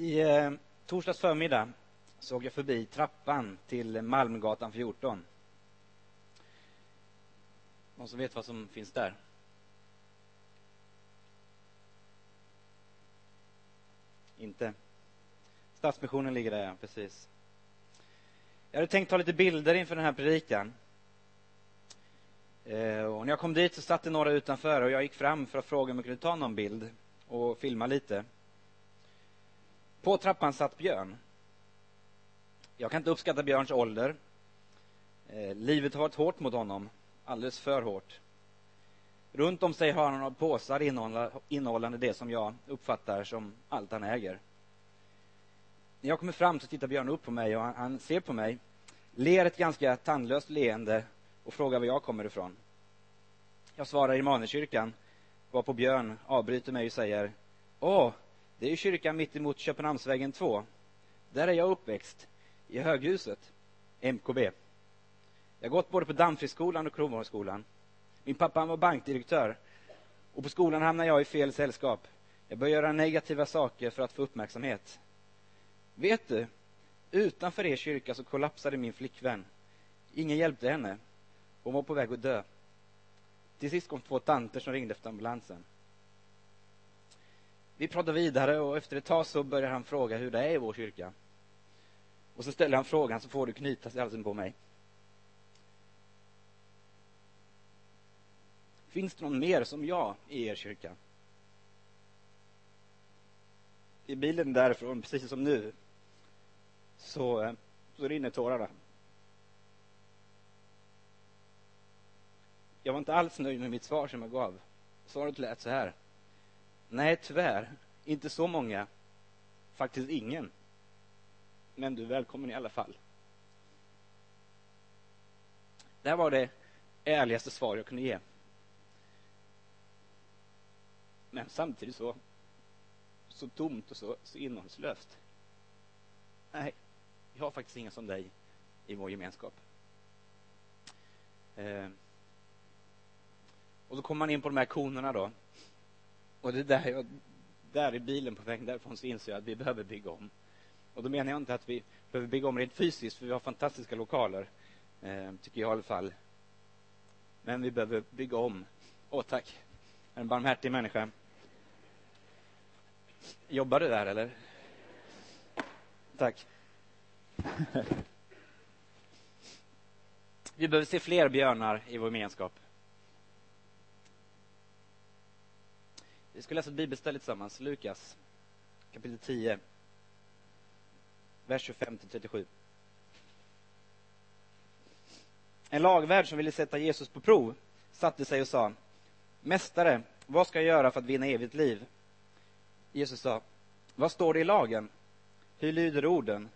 I eh, torsdags förmiddag såg jag förbi trappan till Malmgatan 14. Någon som vet vad som finns där? Inte. Stadsmissionen ligger där, ja, precis. Jag hade tänkt ta lite bilder inför den här predikan. Eh, och när jag kom dit så satt det några utanför och jag gick fram för att fråga om jag kunde ta någon bild och filma lite. På trappan satt Björn. Jag kan inte uppskatta Björns ålder. Eh, livet har varit hårt mot honom, alldeles för hårt. Runt om sig har han några påsar innehållande det som jag uppfattar som allt han äger. När jag kommer fram så tittar Björn upp på mig och han, han ser på mig, ler ett ganska tandlöst leende och frågar var jag kommer ifrån. Jag svarar i Immanuelskyrkan, varpå Björn avbryter mig och säger Åh, det är ju kyrkan mitt emot Köpenhamnsvägen 2. Där är jag uppväxt, i höghuset, MKB. Jag har gått både på Danfriskolan och Kronborgsskolan. Min pappa var bankdirektör och på skolan hamnade jag i fel sällskap. Jag började göra negativa saker för att få uppmärksamhet. Vet du, utanför er kyrka så kollapsade min flickvän. Ingen hjälpte henne. Hon var på väg att dö. Till sist kom två tanter som ringde efter ambulansen. Vi pratade vidare och efter ett tag så började han fråga hur det är i vår kyrka. Och så ställer han frågan så får du knytas i halsen på mig. Finns det någon mer som jag i er kyrka? I bilen därifrån, precis som nu, så, eh, så rinner tårarna. Jag var inte alls nöjd med mitt svar som jag gav. Svaret lät så här. Nej, tyvärr. Inte så många. Faktiskt ingen. Men du är välkommen i alla fall. Det här var det ärligaste svar jag kunde ge. Men samtidigt så, så tomt och så, så innehållslöst. Nej, vi har faktiskt ingen som dig i vår gemenskap. Eh. Och så kommer man in på de här konerna då. Och det där, jag, där i bilen på vägen därifrån så inser jag att vi behöver bygga om. Och då menar jag inte att vi behöver bygga om rent fysiskt, för vi har fantastiska lokaler, eh, tycker jag i alla fall. Men vi behöver bygga om. Åh, tack. En barmhärtig människa. Jobbar du där, eller? Tack. vi behöver se fler björnar i vår gemenskap. Vi ska läsa ett bibelställe tillsammans, Lukas kapitel 10, vers 25 till 37. En lagvärd som ville sätta Jesus på prov satte sig och sa Mästare, vad ska jag göra för att vinna evigt liv? Jesus sa Vad står det i lagen? Hur lyder orden?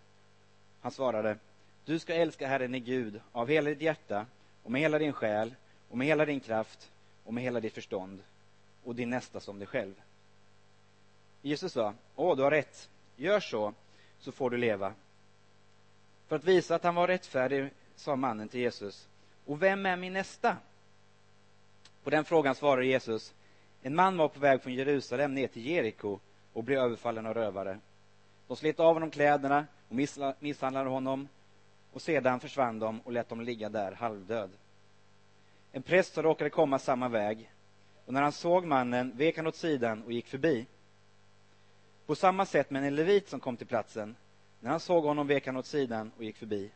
Han svarade Du ska älska Herren i Gud av hela ditt hjärta och med hela din själ och med hela din kraft och med hela ditt förstånd och din nästa som dig själv. Jesus sa, åh, du har rätt, gör så, så får du leva. För att visa att han var rättfärdig sa mannen till Jesus, och vem är min nästa? På den frågan svarade Jesus, en man var på väg från Jerusalem ner till Jeriko och blev överfallen av rövare. De slet av honom kläderna och misshandlade honom och sedan försvann de och lät dem ligga där halvdöd. En präst som råkade komma samma väg och när han såg mannen vek han åt sidan och gick förbi. På samma sätt med en levit som kom till platsen. När han såg honom vek han åt sidan och gick förbi.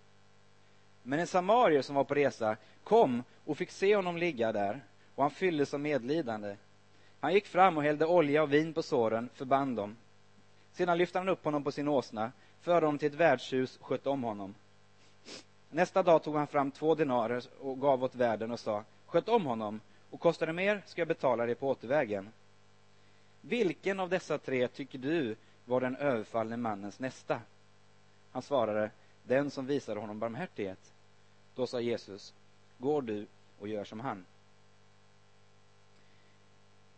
Men en samarier som var på resa kom och fick se honom ligga där och han fylldes av medlidande. Han gick fram och hällde olja och vin på såren, förband dem. Sedan lyfte han upp honom på sin åsna, förde honom till ett värdshus och skötte om honom. Nästa dag tog han fram två denarer och gav åt värden och sa, sköt om honom och kostar det mer ska jag betala det på återvägen. Vilken av dessa tre tycker du var den överfallne mannens nästa? Han svarade, den som visade honom barmhärtighet. Då sa Jesus, går du och gör som han.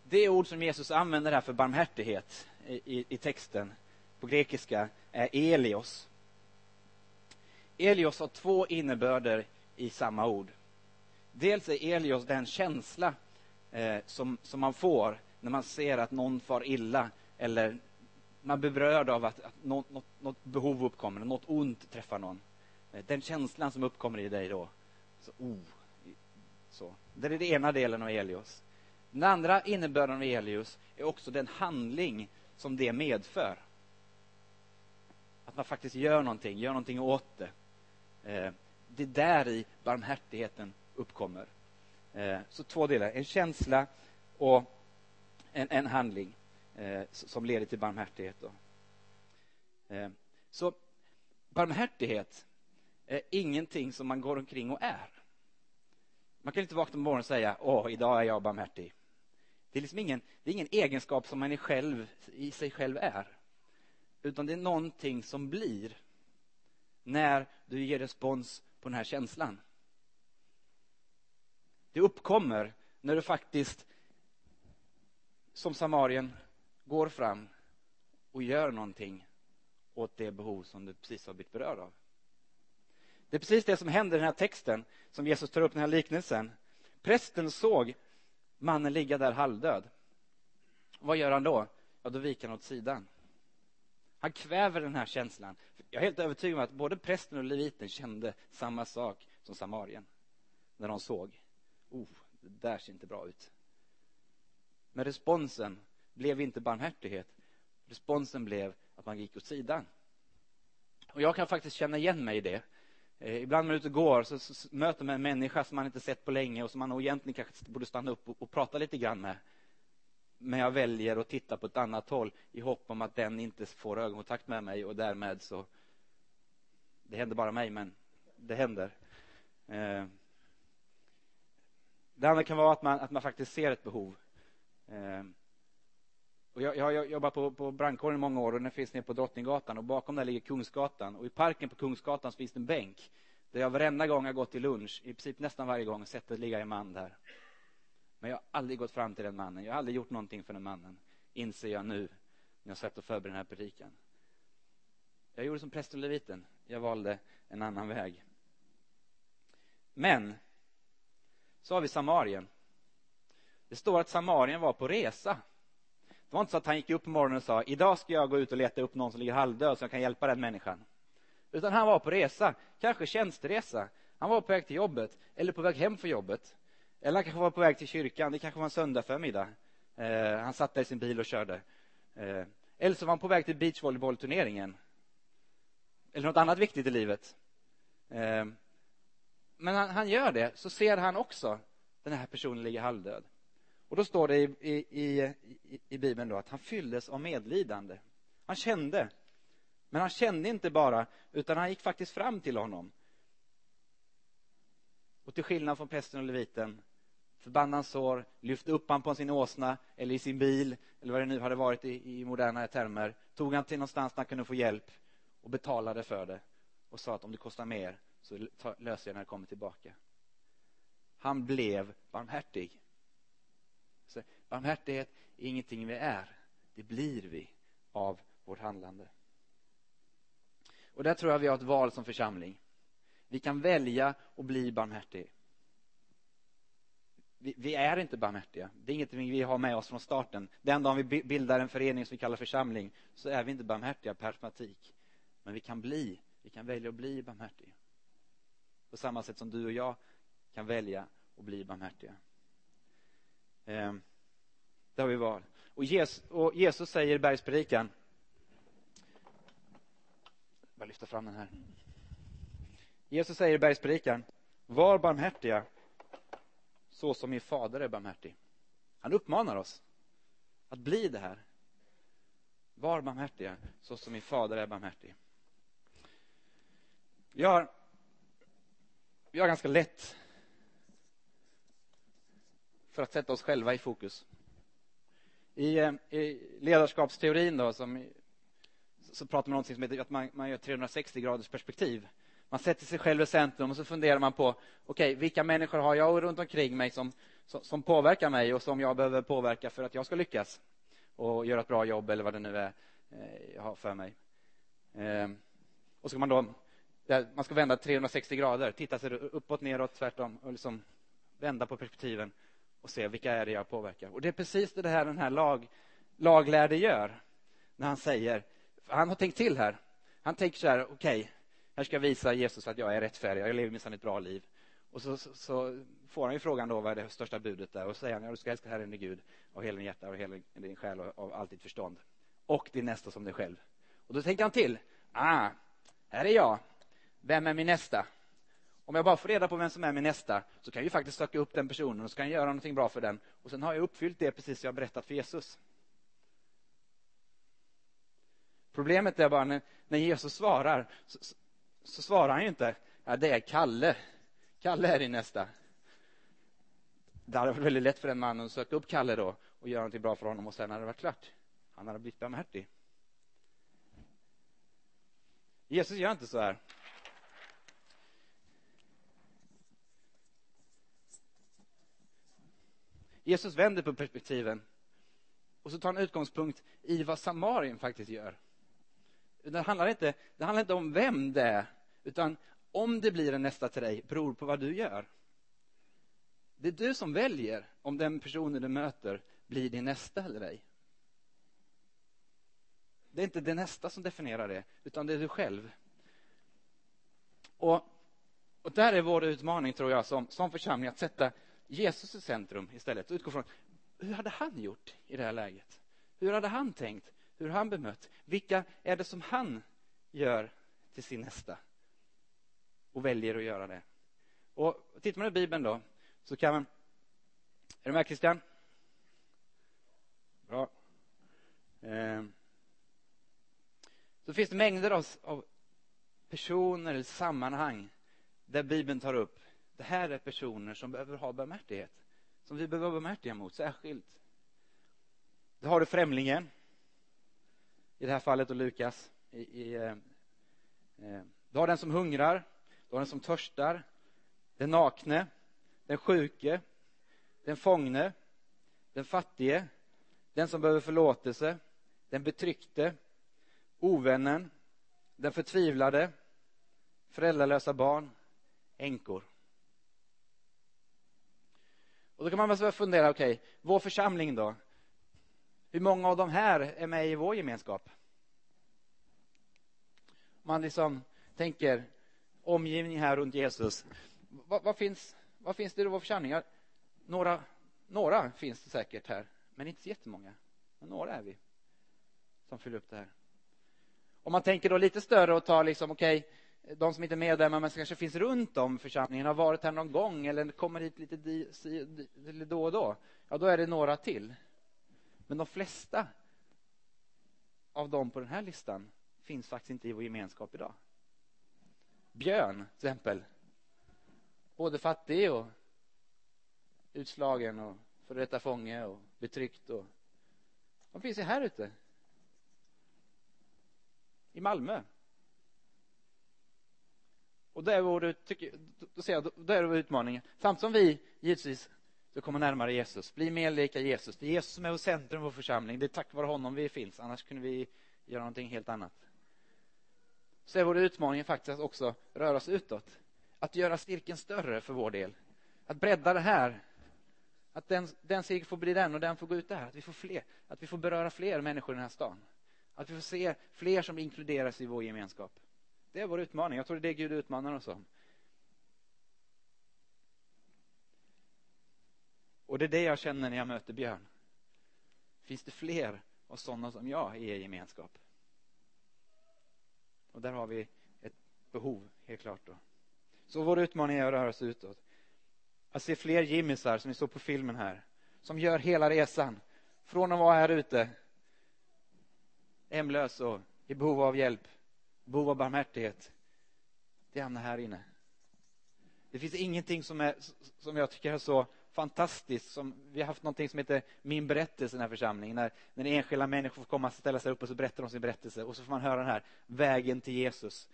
Det ord som Jesus använder här för barmhärtighet i, i, i texten på grekiska är elios. Elios har två innebörder i samma ord. Dels är Elios den känsla eh, som, som man får när man ser att någon far illa eller man blir berörd av att, att något, något, något, behov uppkommer, något ont träffar någon. Eh, den känslan som uppkommer i dig då. Så, oh, så. Det är den ena delen av Elios. Den andra innebörden av Elios är också den handling som det medför. Att man faktiskt gör någonting, gör någonting åt det. Eh, det är där i barmhärtigheten uppkommer. Eh, så två delar, en känsla och en, en handling eh, som leder till barmhärtighet. Då. Eh, så barmhärtighet är ingenting som man går omkring och är. Man kan inte vakna på morgonen och säga åh, idag är jag barmhärtig. Det är liksom ingen, det är ingen egenskap som man är själv, i sig själv är. Utan det är någonting som blir när du ger respons på den här känslan. Det uppkommer när du faktiskt, som Samarien, går fram och gör någonting åt det behov som du precis har blivit berörd av. Det är precis det som händer i den här texten som Jesus tar upp, den här liknelsen. Prästen såg mannen ligga där halvdöd. Vad gör han då? Ja, då viker han åt sidan. Han kväver den här känslan. Jag är helt övertygad om att både prästen och leviten kände samma sak som samarien. När de såg, oh, det där ser inte bra ut. Men responsen blev inte barmhärtighet. Responsen blev att man gick åt sidan. Och jag kan faktiskt känna igen mig i det. Eh, ibland när man är ute och går så, så, möter man en människa som man inte sett på länge och som man nog egentligen kanske borde stanna upp och, och prata lite grann med. Men jag väljer att titta på ett annat håll i hopp om att den inte får ögonkontakt med mig och därmed så det händer bara mig, men det händer. Eh, det andra kan vara att man, att man faktiskt ser ett behov. Eh, och jag, jag har jobbat på, på brandkåren i många år och den finns nere på Drottninggatan och bakom där ligger Kungsgatan och i parken på Kungsgatan finns det en bänk där jag varenda gång jag gått till lunch, i princip nästan varje gång, sett det ligga en man där. Men jag har aldrig gått fram till den mannen, jag har aldrig gjort någonting för den mannen, inser jag nu när jag satt och förberedde den här predikan. Jag gjorde som prästen och leviten, jag valde en annan väg. Men, så har vi Samarien. Det står att Samarien var på resa. Det var inte så att han gick upp på morgonen och sa idag ska jag gå ut och leta upp någon som ligger halvdöd så jag kan hjälpa den människan. Utan han var på resa, kanske tjänsteresa. Han var på väg till jobbet eller på väg hem från jobbet. Eller han kanske var på väg till kyrkan, det kanske var en söndag förmiddag. Eh, han satt där i sin bil och körde. Eh, eller så var han på väg till beachvolleybollturneringen. Eller något annat viktigt i livet. Eh, men han, han, gör det, så ser han också den här personen ligga halvdöd. Och då står det i, i, i, i Bibeln då att han fylldes av medlidande. Han kände. Men han kände inte bara, utan han gick faktiskt fram till honom. Och till skillnad från prästen och leviten förband hans sår, lyfte upp han på sin åsna eller i sin bil eller vad det nu hade varit i, i moderna termer. Tog han till någonstans där han kunde få hjälp och betalade för det och sa att om det kostar mer så löser jag när jag kommer tillbaka. Han blev barmhärtig. Så barmhärtighet är ingenting vi är, det blir vi av vårt handlande. Och där tror jag vi har ett val som församling. Vi kan välja att bli barmhärtig. Vi, vi, är inte barmhärtiga. Det är inget vi har med oss från starten. Den dagen vi bildar en förening som vi kallar församling så är vi inte barmhärtiga per automatik. Men vi kan bli, vi kan välja att bli barmhärtiga. På samma sätt som du och jag kan välja att bli barmhärtiga. Eh, det har vi val. Och Jesus, och Jesus säger i bergspredikan bara lyfta fram den här. Jesus säger i bergspredikan Var barmhärtiga så som min fader är barmhärtig. Han uppmanar oss att bli det här. Var barmhärtiga så som min fader är barmhärtig. Vi har, vi har ganska lätt för att sätta oss själva i fokus. I, eh, i ledarskapsteorin då, som, så pratar man om något som heter att man, man gör 360 graders perspektiv. Man sätter sig själv i centrum och så funderar man på okej, okay, vilka människor har jag runt omkring mig som, som, som, påverkar mig och som jag behöver påverka för att jag ska lyckas och göra ett bra jobb eller vad det nu är eh, jag har för mig. Eh, och så kan man då man ska vända 360 grader, titta sig uppåt, neråt, tvärtom och liksom vända på perspektiven och se vilka är det jag påverkar. Och det är precis det här den här lag, laglärde gör. när han säger, han har tänkt till här. Han tänker så här, okej, okay, här ska jag visa Jesus att jag är rättfärdig, jag lever minsann ett bra liv. Och så, så, så, får han ju frågan då vad är det största budet där och så säger han, ja, du ska älska Herren din Gud av hela din hjärta och hela din själ och av allt ditt förstånd. Och din nästa som dig själv. Och då tänker han till, ah, här är jag. Vem är min nästa? Om jag bara får reda på vem som är min nästa så kan jag ju faktiskt söka upp den personen och så kan jag göra någonting bra för den. Och sen har jag uppfyllt det precis som jag berättat för Jesus. Problemet är bara när, när Jesus svarar så, så, så, svarar han ju inte, ja det är Kalle. Kalle är din nästa. Det hade varit väldigt lätt för den mannen att söka upp Kalle då och göra någonting bra för honom och sen hade det varit klart. Han hade blivit barmhärtig. Jesus gör inte så här. Jesus vänder på perspektiven och så tar han utgångspunkt i vad Samarien faktiskt gör. Det handlar inte, det handlar inte om vem det är, utan om det blir en nästa till dig beror på vad du gör. Det är du som väljer om den personen du möter blir din nästa eller ej. Det är inte det nästa som definierar det, utan det är du själv. Och, och där är vår utmaning, tror jag, som, som församling, att sätta Jesus i centrum istället. och Utgå från, hur hade han gjort i det här läget? Hur hade han tänkt? Hur har han bemött? Vilka är det som han gör till sin nästa? Och väljer att göra det. Och tittar man i Bibeln då, så kan man... Är du med Christian? Bra. Eh, så finns det mängder av, av personer eller sammanhang där Bibeln tar upp det här är personer som behöver ha barmhärtighet. Som vi behöver vara barmhärtiga mot, särskilt. Då har du främlingen. I det här fallet och Lukas. I, i, eh, eh, du har den som hungrar. Du har den som törstar. Den nakne. Den sjuke. Den fångne. Den fattige. Den som behöver förlåtelse. Den betryckte. Ovännen. Den förtvivlade. Föräldralösa barn. Änkor. Och då kan man börja fundera, okej, okay, vår församling då? Hur många av de här är med i vår gemenskap? Man liksom tänker omgivning här runt Jesus. Vad, vad, finns, vad finns det i vår församling? Några, några finns det säkert här, men inte så jättemånga. Men några är vi som fyller upp det här. Om man tänker då lite större och tar liksom, okej, okay, de som inte är medlemmar men som kanske finns runt om församlingen har varit här någon gång eller kommer hit lite di, si, di, då och då, ja då är det några till. Men de flesta av dem på den här listan finns faktiskt inte i vår gemenskap idag. Björn, till exempel. Både fattig och utslagen och före detta fånge och betryckt. Och... De finns ju här ute. I Malmö. Och där vore, tycker, då ser jag, då är det utmaningen. Samtidigt som vi givetvis så kommer närmare Jesus, bli mer lika Jesus. Det är Jesus som är vår centrum, vår församling. Det är tack vare honom vi finns, annars kunde vi göra någonting helt annat. Så är vår utmaning faktiskt att också röra oss utåt. Att göra cirkeln större för vår del. Att bredda det här. Att den, den cirkeln får bli den och den får gå ut där. Att vi får fler, att vi får beröra fler människor i den här stan. Att vi får se fler som inkluderas i vår gemenskap. Det är vår utmaning. Jag tror det är det Gud utmanar oss om. Och det är det jag känner när jag möter Björn. Finns det fler av sådana som jag i er gemenskap? Och där har vi ett behov, helt klart. Då. Så vår utmaning är att röra oss utåt. Att se fler Jimmisar, som vi såg på filmen här, som gör hela resan. Från att vara här ute, hemlös och i behov av hjälp, behov av barmhärtighet, det hamnar här inne. Det finns ingenting som, är, som jag tycker är så fantastiskt som vi har haft någonting som heter Min berättelse i den här församlingen. När, när enskilda människor får komma och ställa sig upp och så berättar de sin berättelse och så får man höra den här vägen till Jesus.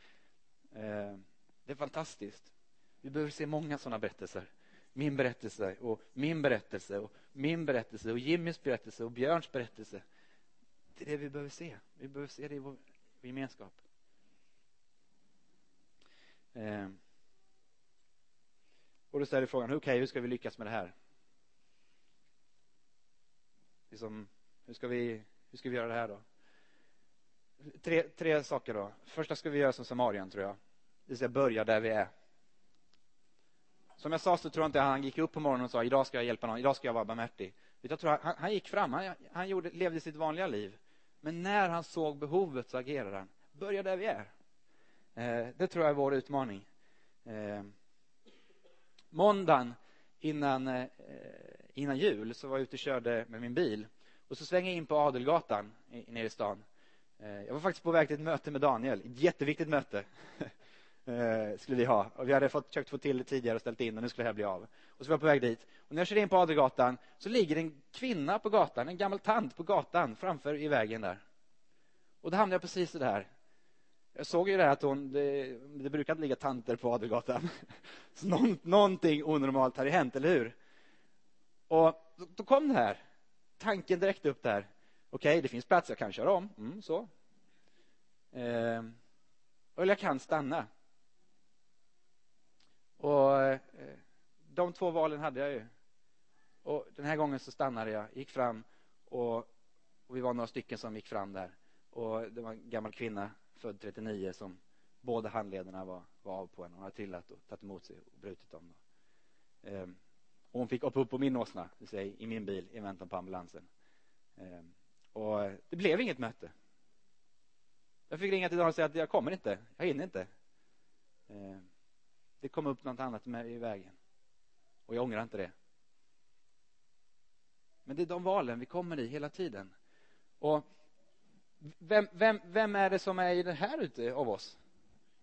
Eh, det är fantastiskt. Vi behöver se många sådana berättelser. Min berättelse och min berättelse och min berättelse och Jimmys berättelse och Björns berättelse. Det är det vi behöver se. Vi behöver se det i vår gemenskap. Eh. Och då ställer frågan, okej, okay, hur ska vi lyckas med det här? Liksom, hur, ska vi, hur ska vi göra det här då? tre, tre saker då. Första ska vi göra som Samarien, tror jag. Vi ska börja där vi är. Som jag sa så tror jag inte han gick upp på morgonen och sa idag ska jag hjälpa någon, idag ska jag vara barmhärtig. Jag tror han, han gick fram, han, han gjorde, levde sitt vanliga liv. Men när han såg behovet så agerade han. Börja där vi är. Eh, det tror jag är vår utmaning. Eh, måndagen innan, eh, innan jul så var jag ute och körde med min bil. Och så svänger jag in på Adelgatan nere i stan. Jag var faktiskt på väg till ett möte med Daniel, ett jätteviktigt möte. Skulle vi ha. Och vi hade fått, försökt få till det tidigare och ställt in och nu skulle det här bli av. Och så var jag på väg dit. Och när jag kör in på Adelgatan så ligger en kvinna på gatan, en gammal tant på gatan framför i vägen där. Och då hamnade jag precis där. Jag såg ju det här att hon, det, det brukar inte ligga tanter på Adelgatan. Så någon, någonting onormalt hade hänt, eller hur? Och då, då kom det här. Tanken direkt upp där. Okej, okay, det finns plats, jag kan köra om. Mm, så. Eh, eller jag kan stanna. Och eh, de två valen hade jag ju. Och den här gången så stannade jag, gick fram och, och vi var några stycken som gick fram där. Och det var en gammal kvinna, född 39, som båda handlederna var, var av på henne. Hon hade trillat och tagit emot sig och brutit dem. Ehm, och hon fick hoppa upp på min åsna, det säga, i min bil i väntan på ambulansen. Ehm, och det blev inget möte. Jag fick ringa till Dan och säga att jag kommer inte, jag hinner inte. Ehm, det kom upp något annat med i vägen. Och jag ångrar inte det. Men det är de valen vi kommer i hela tiden. Och vem, vem, vem är det som är i det här ute av oss?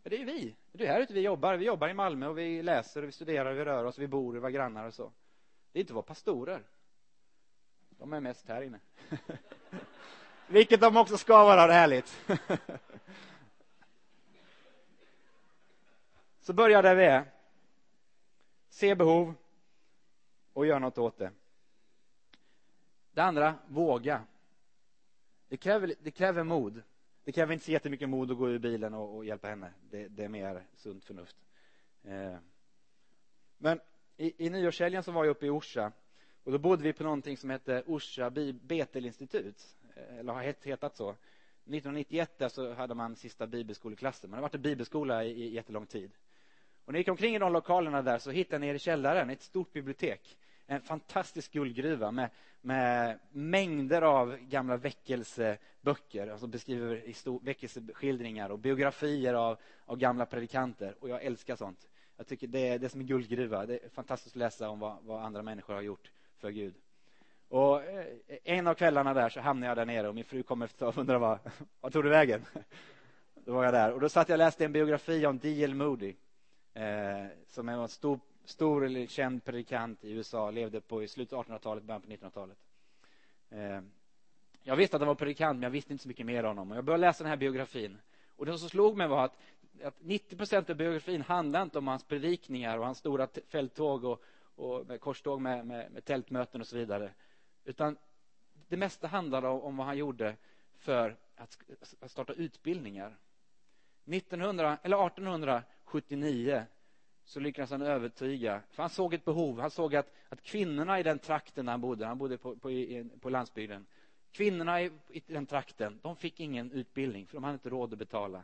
Ja, det är vi. Det är här ute vi jobbar. Vi jobbar i Malmö och vi läser och vi studerar, vi rör oss, vi bor, vi var grannar och så. Det är inte våra pastorer. De är mest här inne. Vilket de också ska vara, det härligt. Så börja där vi är. Se behov och gör något åt det. Det andra, våga. Det kräver, det kräver mod. Det kräver inte så jättemycket mod att gå ur bilen och, och hjälpa henne. Det, det, är mer sunt förnuft. Eh. Men i, i nyårshelgen så var jag uppe i Orsa och då bodde vi på någonting som hette Orsa Betelinstitut, eh, eller har hetat så. 1991 så hade man sista bibelskoleklassen. Man har varit en bibelskola i, i jättelång tid. Och när jag gick omkring i de lokalerna där så hittade jag nere i källaren ett stort bibliotek. En fantastisk guldgruva med, med mängder av gamla väckelseböcker. Alltså beskriver väckelseskildringar och biografier av, av gamla predikanter. Och jag älskar sånt. Jag tycker det är, det är som en guldgruva. Det är fantastiskt att läsa om vad, vad andra människor har gjort för Gud. Och eh, en av kvällarna där så hamnade jag där nere och min fru kom efter och undrade vad, vad tog du vägen? Då var jag där och då satt jag och läste en biografi om D.L. Moody eh, som är en stor, stor eller känd predikant i USA, levde på i slutet av 1800-talet, början på 1900-talet. Eh, jag visste att han var predikant, men jag visste inte så mycket mer om honom. Och jag började läsa den här biografin. Och det som slog mig var att, att 90 % av biografin handlade inte om hans predikningar och hans stora fälttåg och, och med korståg med, med, med, tältmöten och så vidare. Utan det mesta handlade om, om vad han gjorde för att, att starta utbildningar. 1900, eller 1879 så lyckades han övertyga, för han såg ett behov. Han såg att, att kvinnorna i den trakten där han bodde, han bodde på, på, på landsbygden, kvinnorna i, i den trakten, de fick ingen utbildning för de hade inte råd att betala.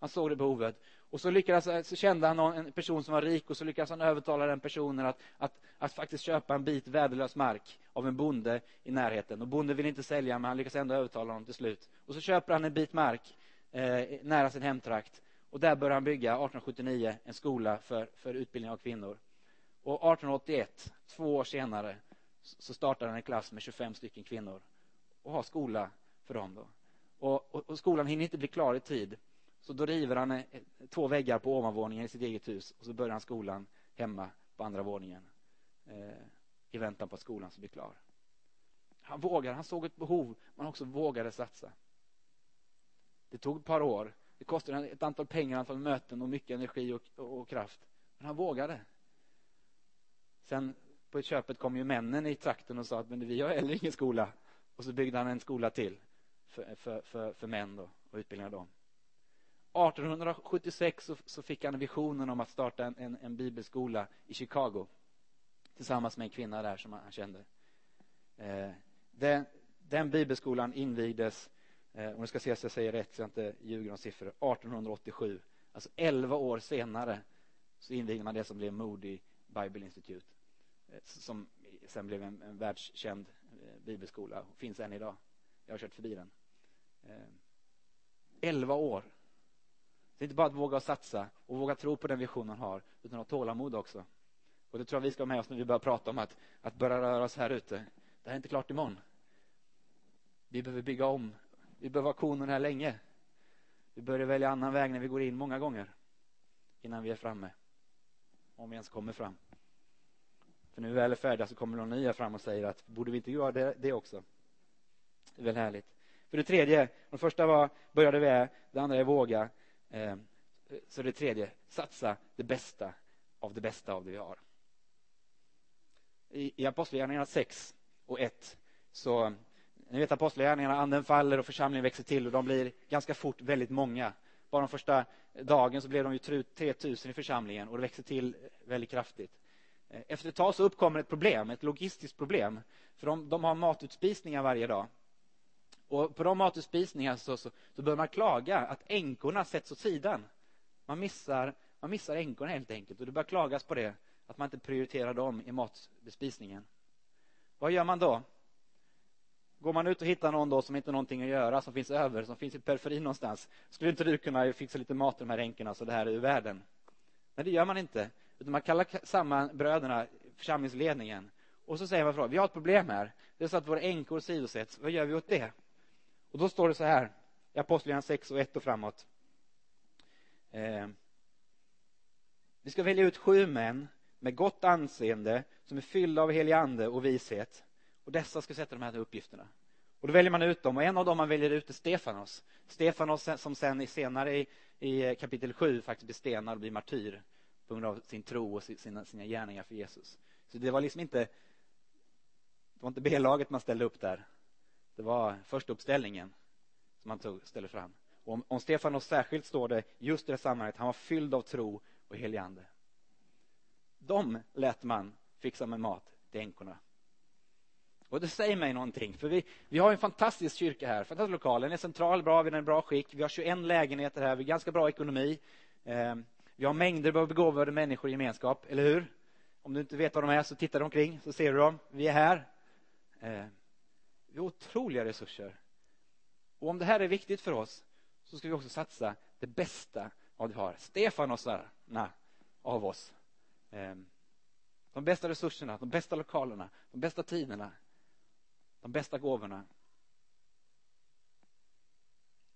Han såg det behovet. Och så, lyckades, så kände han någon, en person som var rik och så lyckades han övertala den personen att, att, att faktiskt köpa en bit värdelös mark av en bonde i närheten. Och bonden ville inte sälja, men han lyckades ändå övertala honom till slut. Och så köper han en bit mark eh, nära sin hemtrakt. Och där började han bygga 1879 en skola för, för utbildning av kvinnor. Och 1881, två år senare, så startade han en klass med 25 stycken kvinnor och har skola för dem. Då. Och, och, och skolan hinner inte bli klar i tid. Så då river han eh, två väggar på ovanvåningen i sitt eget hus och så börjar han skolan hemma på andra våningen eh, i väntan på att skolan ska bli klar. Han vågade, han såg ett behov, men också vågade satsa. Det tog ett par år. Det kostade ett antal pengar, ett antal möten och mycket energi och, och, och kraft. Men han vågade. Sen på köpet kom ju männen i trakten och sa att men vi har heller ingen skola. Och så byggde han en skola till för, för, för, för män då, och utbildade dem. 1876 så, så, fick han visionen om att starta en, en, en, bibelskola i Chicago tillsammans med en kvinna där som han kände. Eh, den, den bibelskolan invigdes Eh, om det ska se så jag säger rätt så jag inte ljuger om siffror, 1887. Alltså 11 år senare så invigde man det som blev Moody Bible Institute. Eh, som sen blev en, en världskänd eh, bibelskola och finns än idag. Jag har kört förbi den. 11 år. Det är inte bara att våga satsa och våga tro på den vision man har, utan ha tålamod också. Och det tror jag vi ska ha med oss när vi börjar prata om att, att börja röra oss här ute. Det här är inte klart imorgon. Vi behöver bygga om. Vi behöver ha konen här länge. Vi börjar välja annan väg när vi går in många gånger innan vi är framme. Om vi ens kommer fram. För när vi väl är färdiga så kommer någon nya fram och säger att borde vi inte göra det, det också? Det är väl härligt. För det tredje, det första var började vi är, det andra är våga. Eh, så det tredje, satsa det bästa av det bästa av det vi har. I, i Apostlagärningarna 6 och 1 så ni vet apostlagärningarna, anden faller och församlingen växer till och de blir ganska fort väldigt många. Bara de första dagen så blev de ju 3000 i församlingen och det växer till väldigt kraftigt. Eh, efter ett tag så uppkommer ett problem, ett logistiskt problem. För de, de har matutspisningar varje dag. Och på de matutspisningarna så, så, så börjar man klaga att änkorna sätts åt sidan. Man missar, man missar änkorna helt enkelt och det börjar klagas på det, att man inte prioriterar dem i matbespisningen. Vad gör man då? Går man ut och hittar någon då som inte har någonting att göra, som finns över, som finns i periferin någonstans. Skulle inte du kunna fixa lite mat till de här änkorna så det här är ur världen? Nej, det gör man inte. Utan man kallar samman bröderna, församlingsledningen. Och så säger man frågan, vi har ett problem här. Det är så att våra änkor sidosätts. Vad gör vi åt det? Och då står det så här, i Apostlagärningarna 6 och 1 och framåt. Eh, vi ska välja ut sju män med gott anseende som är fyllda av helig ande och vishet och dessa ska sätta de här uppgifterna. Och då väljer man ut dem och en av dem man väljer ut är Stefanos. Stefanos som sen senare i, i eh, kapitel 7 faktiskt blir stenad och blir martyr på grund av sin tro och sina, sina gärningar för Jesus. Så det var liksom inte det var inte B-laget man ställde upp där. Det var första uppställningen som man tog, ställde fram. Och om, om Stefanos särskilt står det just i det sammanhanget, han var fylld av tro och helig ande. De lät man fixa med mat till änkorna. Och det säger mig någonting, för vi, vi har en fantastisk kyrka här, fantastisk lokal, den är central, bra, vi är bra skick, vi har 21 lägenheter här, vi har ganska bra ekonomi. Eh, vi har mängder av begåvade människor i gemenskap, eller hur? Om du inte vet vad de är så titta omkring så ser du dem. Vi är här. Eh, vi har otroliga resurser. Och om det här är viktigt för oss så ska vi också satsa det bästa av det vi har. Stefanosarna av oss. Eh, de bästa resurserna, de bästa lokalerna, de bästa tiderna, de bästa gåvorna.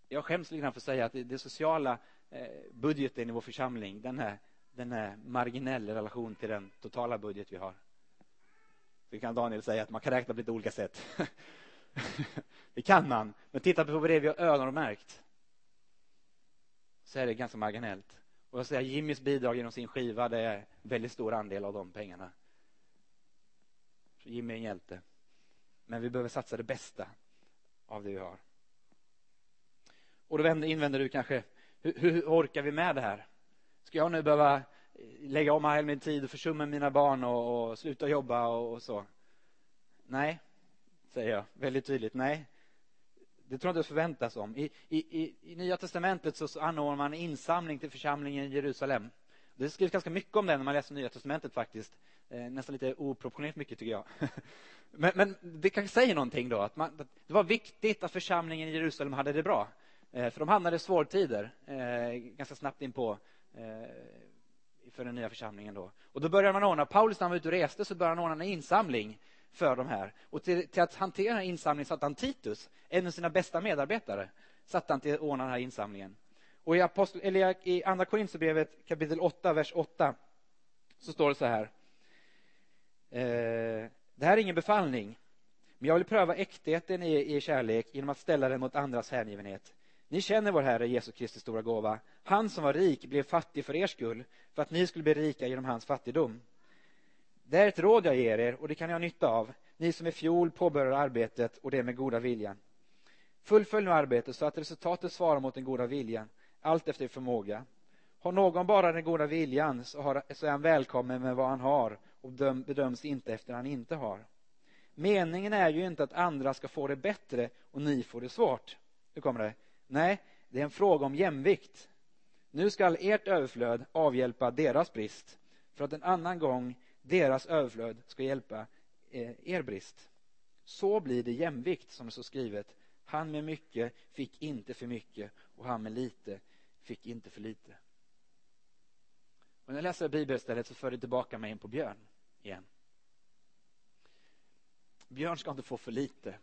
Jag skäms lite grann för att säga att den sociala eh, budgeten i vår församling, den är, den är marginell i relation till den totala budget vi har. Så kan Daniel säga att man kan räkna på lite olika sätt. det kan man, men titta på det vi har öronmärkt. Så är det ganska marginellt. Och jag säger Jimmys bidrag genom sin skiva, det är en väldigt stor andel av de pengarna. Så Jimmy är en hjälte. Men vi behöver satsa det bästa av det vi har. Och då invänder du kanske, hur, hur orkar vi med det här? Ska jag nu behöva eh, lägga om all min tid och försumma mina barn och, och sluta jobba och, och, så? Nej, säger jag väldigt tydligt. Nej, det tror jag inte förväntas om. I, i, i Nya Testamentet så anordnar man insamling till församlingen i Jerusalem. Det skrivs ganska mycket om det när man läser Nya Testamentet faktiskt. Eh, nästan lite oproportionerligt mycket tycker jag. men, men, det kanske säger någonting då, att, man, att, det var viktigt att församlingen i Jerusalem hade det bra. Eh, för de hamnade i svårtider eh, ganska snabbt in på för den nya församlingen då. Och då började man ordna, Paulus när han var ute och reste så började han ordna en insamling för de här. Och till, till att hantera den här insamlingen satte han Titus, en av sina bästa medarbetare, satte han till att ordna den här insamlingen. Och i, apostel, eller i Andra Korinthierbrevet kapitel 8, vers 8 så står det så här. Eh, det här är ingen befallning, men jag vill pröva äktheten i er kärlek genom att ställa den mot andras hängivenhet. Ni känner vår Herre Jesus Kristi stora gåva. Han som var rik blev fattig för er skull, för att ni skulle bli rika genom hans fattigdom. Det är ett råd jag ger er och det kan ni ha nytta av, ni som i fjol påbörjade arbetet och det med goda viljan. Fullfölj nu arbetet så att resultatet svarar mot den goda viljan, allt efter förmåga. Har någon bara den goda viljan så, har, så är han välkommen med vad han har och bedöms inte efter han inte har. Meningen är ju inte att andra ska få det bättre och ni får det svårt. Nu kommer det. Nej, det är en fråga om jämvikt. Nu skall ert överflöd avhjälpa deras brist för att en annan gång deras överflöd ska hjälpa eh, er brist. Så blir det jämvikt som det står skrivet. Han med mycket fick inte för mycket och han med lite fick inte för lite. Och när jag läser bibelstället så för det tillbaka mig in på Björn igen. Björn ska inte få för lite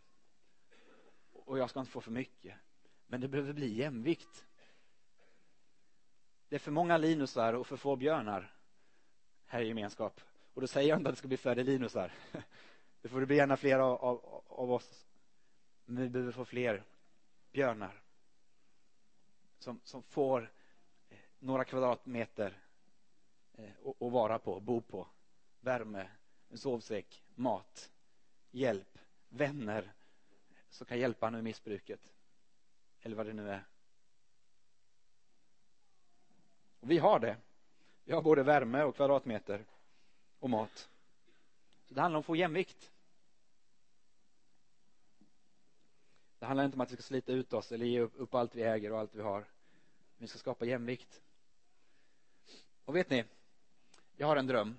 och jag ska inte få för mycket. Men det behöver bli jämvikt. Det är för många linusar och för få björnar här i gemenskap. Och då säger jag inte att det ska bli färre linusar. Det får det bli gärna fler av, av, av oss. Men vi behöver få fler björnar. Som, som får eh, några kvadratmeter eh, att vara på, bo på. Värme, en sovsäck, mat, hjälp, vänner som kan hjälpa honom i missbruket. Eller vad det nu är. Och vi har det. Vi har både värme och kvadratmeter och mat. Så det handlar om att få jämvikt. Det handlar inte om att vi ska slita ut oss eller ge upp allt vi äger och allt vi har. Vi ska skapa jämvikt. Och vet ni, jag har en dröm.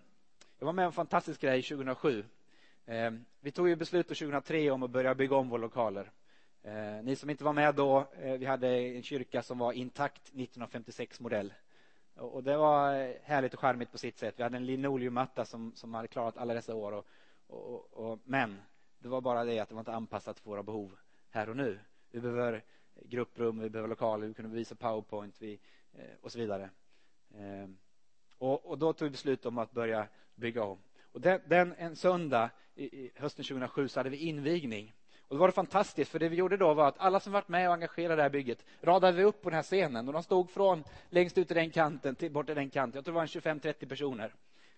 Jag var med om en fantastisk grej 2007. Ehm, vi tog ju beslut 2003 om att börja bygga om våra lokaler. Ehm, ni som inte var med då, eh, vi hade en kyrka som var intakt 1956 modell. Och det var eh, härligt och charmigt på sitt sätt. Vi hade en linoleummatta som, som hade klarat alla dessa år. Och, och, och, men det var bara det att det var inte anpassat för våra behov här och nu. Vi behöver grupprum, vi behöver lokaler, vi kunde visa powerpoint vi, eh, och så vidare. Eh, och, och, då tog vi beslut om att börja bygga om. Och den, den en söndag i, i hösten 2007 så hade vi invigning. Och då var det fantastiskt, för det vi gjorde då var att alla som varit med och engagerade i det här bygget radade vi upp på den här scenen och de stod från längst ut i den kanten till bort i den kanten. Jag tror det var en 25-30 personer.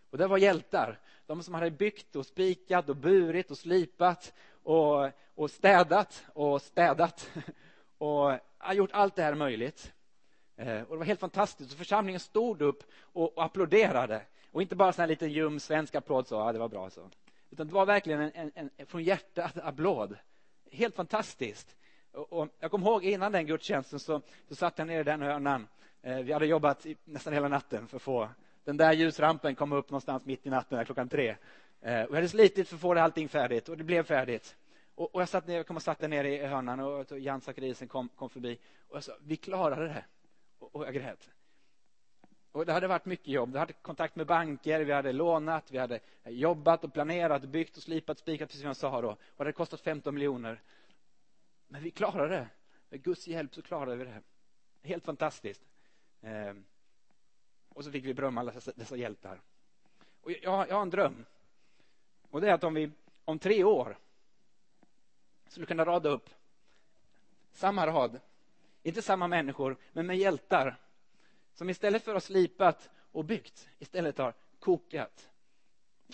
Och det var hjältar. De som hade byggt och spikat och burit och slipat och, och städat och städat och har gjort allt det här möjligt. Eh, och det var helt fantastiskt. Så församlingen stod upp och, och applåderade. Och inte bara en liten ljum svensk applåd så, ja det var bra så. Utan det var verkligen en, en, en från hjärtat applåd helt fantastiskt. Och, och jag kommer ihåg innan den gudstjänsten så, så satt jag nere i den hörnan. Eh, vi hade jobbat i, nästan hela natten för att få den där ljusrampen kom upp någonstans mitt i natten, där klockan tre. Eh, och jag hade slitit för att få det allting färdigt och det blev färdigt. Och, och jag satt ner, jag kom och satte ner i hörnan och Jan Zachariasen kom, kom förbi. Och jag sa, vi klarade det. Och, och jag grät. Och det hade varit mycket jobb. Vi hade kontakt med banker, vi hade lånat, vi hade jobbat och planerat, byggt och slipat, spikat, precis som jag sa då. Och det hade kostat 15 miljoner. Men vi klarade det. Med Guds hjälp så klarade vi det. Helt fantastiskt. Eh, och så fick vi berömma alla dessa, dessa hjältar. Och jag, jag har en dröm. Och det är att om vi om tre år skulle kunna rada upp samma rad, inte samma människor, men med hjältar som istället för att ha slipat och byggt, istället har kokat.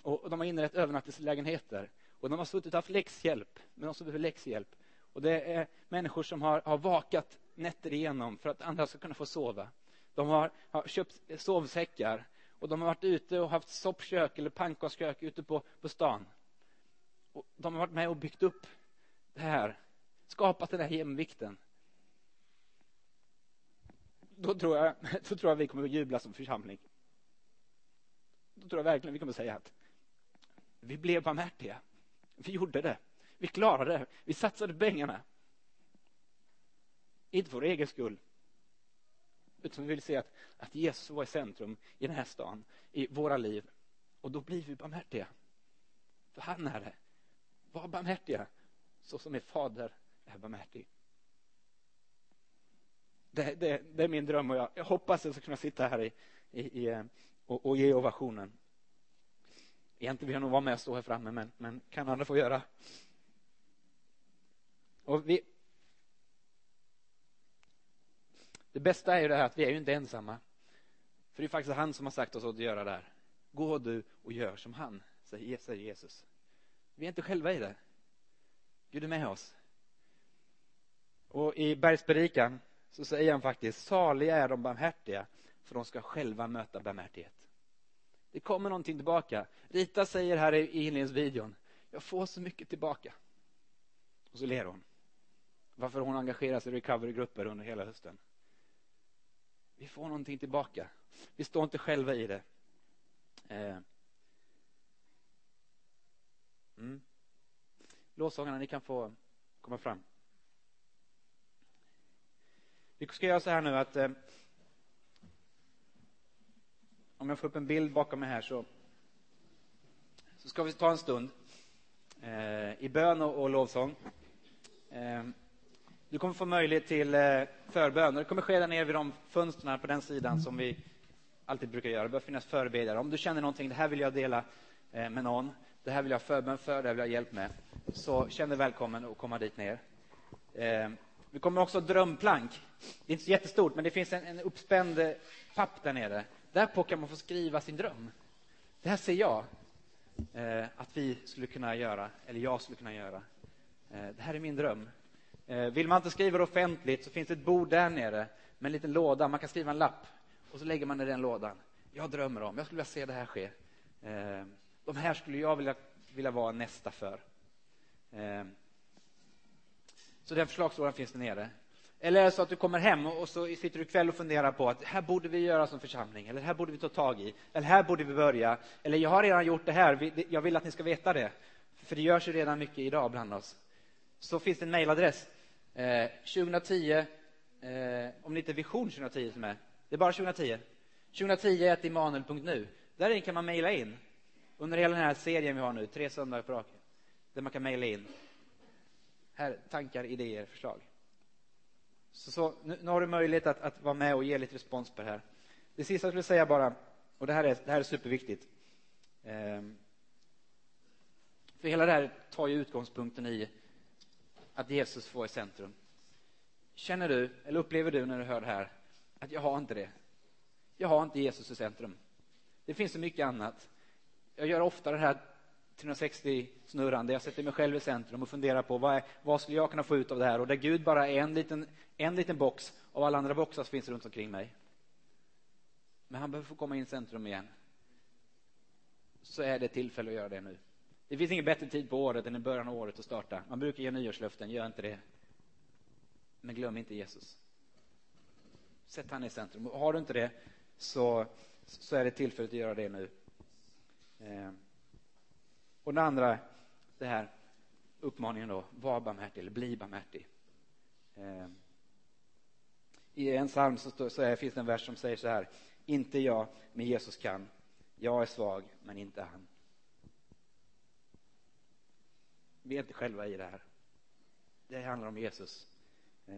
Och de har inrett övernattningslägenheter. Och de har suttit och haft läxhjälp, men de som behöver läxhjälp. Och det är människor som har, har vakat nätter igenom för att andra ska kunna få sova. De har, har köpt sovsäckar och de har varit ute och haft soppkök eller pannkakskök ute på, på stan. Och de har varit med och byggt upp det här, skapat den här jämvikten då tror jag, då tror jag vi kommer att jubla som församling. Då tror jag verkligen vi kommer att säga att vi blev barmhärtiga. Vi gjorde det. Vi klarade det. Vi satsade pengarna. Inte för vår egen skull. Utan vi vill se att, att Jesus var i centrum i den här stan, i våra liv. Och då blir vi barmhärtiga. För han är det. Var barmhärtiga, så som er fader är barmhärtig. Det, det, det, är min dröm och jag, jag hoppas att jag ska kunna sitta här i, i, i och, och, ge ovationen. Egentligen vill jag nog vara med och stå här framme, men, men kan andra få göra. Och vi, det bästa är ju det här att vi är ju inte ensamma. För det är faktiskt han som har sagt oss att göra det här. Gå du och gör som han, säger Jesus. Vi är inte själva i det. Gud är med oss. Och i bergspredikan så säger han faktiskt saliga är de barmhärtiga för de ska själva möta barmhärtighet. Det kommer någonting tillbaka. Rita säger här i inledningsvideon jag får så mycket tillbaka. Och så ler hon. varför hon engagerar sig i recoverygrupper under hela hösten. Vi får någonting tillbaka. Vi står inte själva i det. Eh. Mm. Lovsångarna, ni kan få komma fram. Vi ska göra så här nu att eh, om jag får upp en bild bakom mig här så, så ska vi ta en stund eh, i bön och, och lovsång. Eh, du kommer få möjlighet till eh, förbön. Det kommer ske där nere vid de fönstren på den sidan som vi alltid brukar göra. Det bör finnas förebedjare. Om du känner någonting, det här vill jag dela eh, med någon, det här vill jag förbön för, det här vill jag ha hjälp med, så känn dig välkommen att komma dit ner. Eh, vi kommer också drömplank. Det är inte så jättestort, men det finns en, en uppspänd papp där nere. Därpå kan man få skriva sin dröm. Det här ser jag att vi skulle kunna göra, eller jag skulle kunna göra. Det här är min dröm. Eh, vill man inte skriva det offentligt så finns det ett bord där nere med en liten låda. Man kan skriva en lapp och så lägger man i den lådan. Jag drömmer om, jag skulle vilja se det här ske. Eh, de här skulle jag vilja, vilja vara nästa för. Eh, så den förslagslådan finns där nere. Eller är det så att du kommer hem och så sitter du ikväll och funderar på att här borde vi göra som församling, eller här borde vi ta tag i, eller här borde vi börja, eller jag har redan gjort det här, jag vill att ni ska veta det, för det görs ju redan mycket idag bland oss. Så finns det en mejladress, eh, 2010, eh, om det inte är Vision 2010 som är, det är bara 2010, 2010 imanuel.nu. Där kan man mejla in under hela den här serien vi har nu, tre söndagar på raken, där man kan mejla in här, tankar, idéer, förslag. Så, så nu, nu, har du möjlighet att, att, vara med och ge lite respons på det här. Det sista jag skulle säga bara, och det här är, det här är superviktigt. Eh, för hela det här tar ju utgångspunkten i att Jesus får i centrum. Känner du, eller upplever du när du hör det här, att jag har inte det? Jag har inte Jesus i centrum. Det finns så mycket annat. Jag gör ofta det här 360-snurrande. jag sätter mig själv i centrum och funderar på vad, är, vad skulle jag kunna få ut av det här och där Gud bara är en liten, en liten box av alla andra boxar som finns runt omkring mig. Men han behöver få komma in i centrum igen. Så är det tillfälle att göra det nu. Det finns ingen bättre tid på året än i början av året att starta. Man brukar ge nyårslöften, gör inte det. Men glöm inte Jesus. Sätt han i centrum. Och har du inte det så, så är det tillfället att göra det nu. Eh. Och den andra, det här uppmaningen då, var barmhärtig eller bli barmhärtig. Eh, I en psalm så, står, så är, finns det en vers som säger så här, inte jag, men Jesus kan. Jag är svag, men inte han. Vi är inte själva i det här. Det handlar om Jesus.